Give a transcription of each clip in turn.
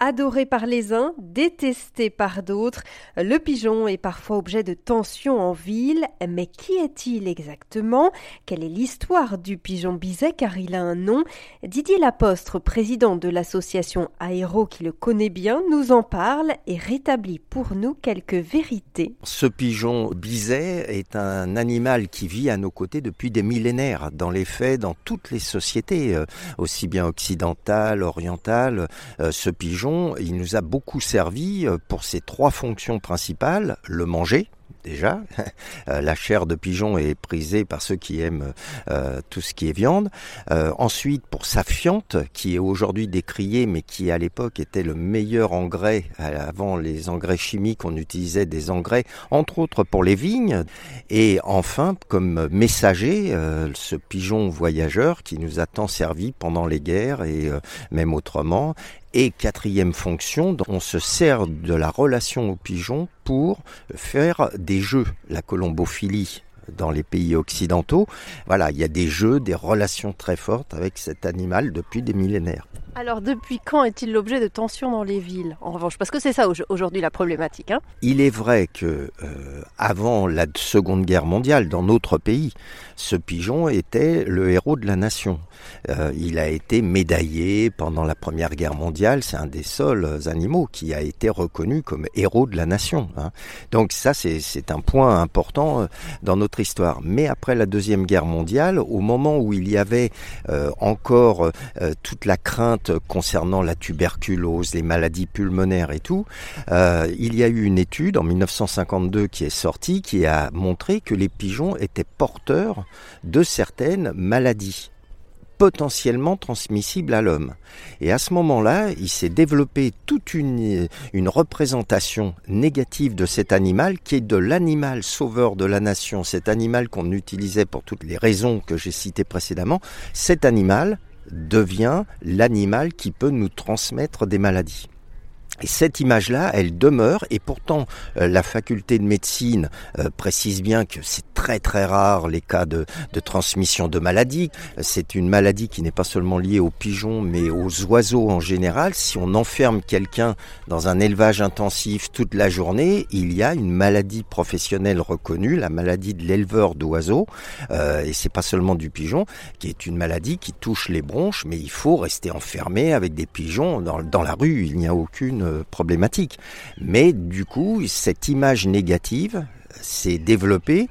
Adoré par les uns, détesté par d'autres, le pigeon est parfois objet de tensions en ville, mais qui est-il exactement? Quelle est l'histoire du pigeon biset car il a un nom? Didier Lapostre, président de l'association Aéro qui le connaît bien, nous en parle et rétablit pour nous quelques vérités. Ce pigeon biset est un animal qui vit à nos côtés depuis des millénaires, dans les faits, dans toutes les sociétés, euh, aussi bien occidentales, orientales. Euh, ce pigeon il nous a beaucoup servi euh, pour ses trois fonctions principales, le manger, déjà. Euh, la chair de pigeon est prisée par ceux qui aiment euh, tout ce qui est viande. ensuite, pour sa fiente, qui est aujourd'hui décriée, mais qui à l'époque était le meilleur engrais. Avant les engrais chimiques, on utilisait des engrais, entre autres pour les vignes. Et enfin, comme messager, ce pigeon voyageur qui nous a tant servi pendant les guerres et même autrement, et quatrième fonction, on se sert de la relation au pigeon pour faire des jeux, la colombophilie dans les pays occidentaux. Voilà, il y a des jeux, des relations très fortes avec cet animal depuis des millénaires. Alors depuis quand est-il l'objet de tensions dans les villes? En revanche, parce que c'est ça aujourd'hui la problématique. Hein il est vrai que euh, avant la Seconde Guerre mondiale, dans notre pays, ce pigeon était le héros de la nation. Euh, il a été médaillé pendant la Première Guerre mondiale. C'est un des seuls animaux qui a été reconnu comme héros de la nation. Hein. Donc ça, c'est un point important euh, dans notre histoire. Mais après la Deuxième Guerre mondiale, au moment où il y avait encore toute la crainte concernant la tuberculose, les maladies pulmonaires et tout, il y a eu une étude en 1952 qui est sortie qui a montré que les pigeons étaient porteurs de certaines maladies potentiellement transmissible à l'homme. Et à ce moment-là, il s'est développé toute une, une représentation négative de cet animal qui est de l'animal sauveur de la nation, cet animal qu'on utilisait pour toutes les raisons que j'ai citées précédemment. Cet animal devient l'animal qui peut nous transmettre des maladies. Et cette image-là, elle demeure, et pourtant euh, la faculté de médecine euh, précise bien que c'est très très rare les cas de, de transmission de maladies. C'est une maladie qui n'est pas seulement liée aux pigeons, mais aux oiseaux en général. Si on enferme quelqu'un dans un élevage intensif toute la journée, il y a une maladie professionnelle reconnue, la maladie de l'éleveur d'oiseaux, euh, et c'est pas seulement du pigeon, qui est une maladie qui touche les bronches, mais il faut rester enfermé avec des pigeons dans, dans la rue. Il n'y a aucune problématique. Mais du coup, cette image négative s'est développée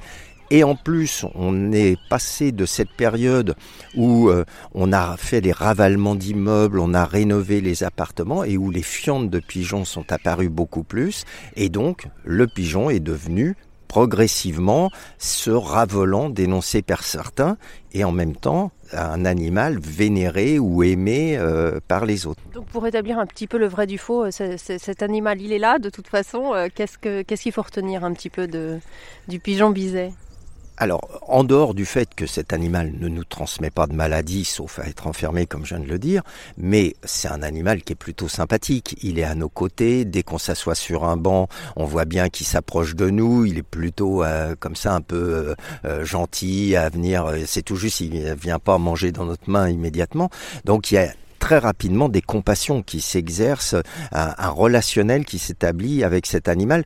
et en plus, on est passé de cette période où euh, on a fait des ravalements d'immeubles, on a rénové les appartements et où les fientes de pigeons sont apparues beaucoup plus. Et donc, le pigeon est devenu progressivement ce ravelant dénoncé par certains et en même temps un animal vénéré ou aimé euh, par les autres. Donc pour établir un petit peu le vrai du faux, euh, cet animal il est là de toute façon. Euh, qu'est-ce qu'il faut retenir un petit peu du pigeon biset alors, en dehors du fait que cet animal ne nous transmet pas de maladie, sauf à être enfermé, comme je viens de le dire, mais c'est un animal qui est plutôt sympathique. Il est à nos côtés. Dès qu'on s'assoit sur un banc, on voit bien qu'il s'approche de nous. Il est plutôt euh, comme ça, un peu euh, euh, gentil à venir. C'est tout juste, il vient pas manger dans notre main immédiatement. Donc, il y a très rapidement des compassions qui s'exercent, un, un, relationnel qui s'établit avec cet animal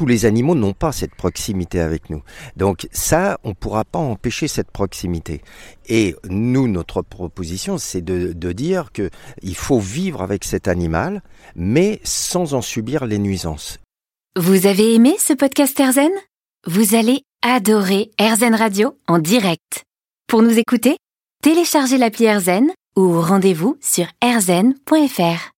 tous les animaux n'ont pas cette proximité avec nous. Donc ça, on ne pourra pas empêcher cette proximité. Et nous, notre proposition, c'est de, dire qu'il faut vivre avec cet animal, mais sans en subir les nuisances. Vous avez aimé ce podcast Erzen Vous allez adorer Erzen Radio en direct. Pour nous écouter, téléchargez l'appli Erzen ou rendez-vous sur erzen.fr.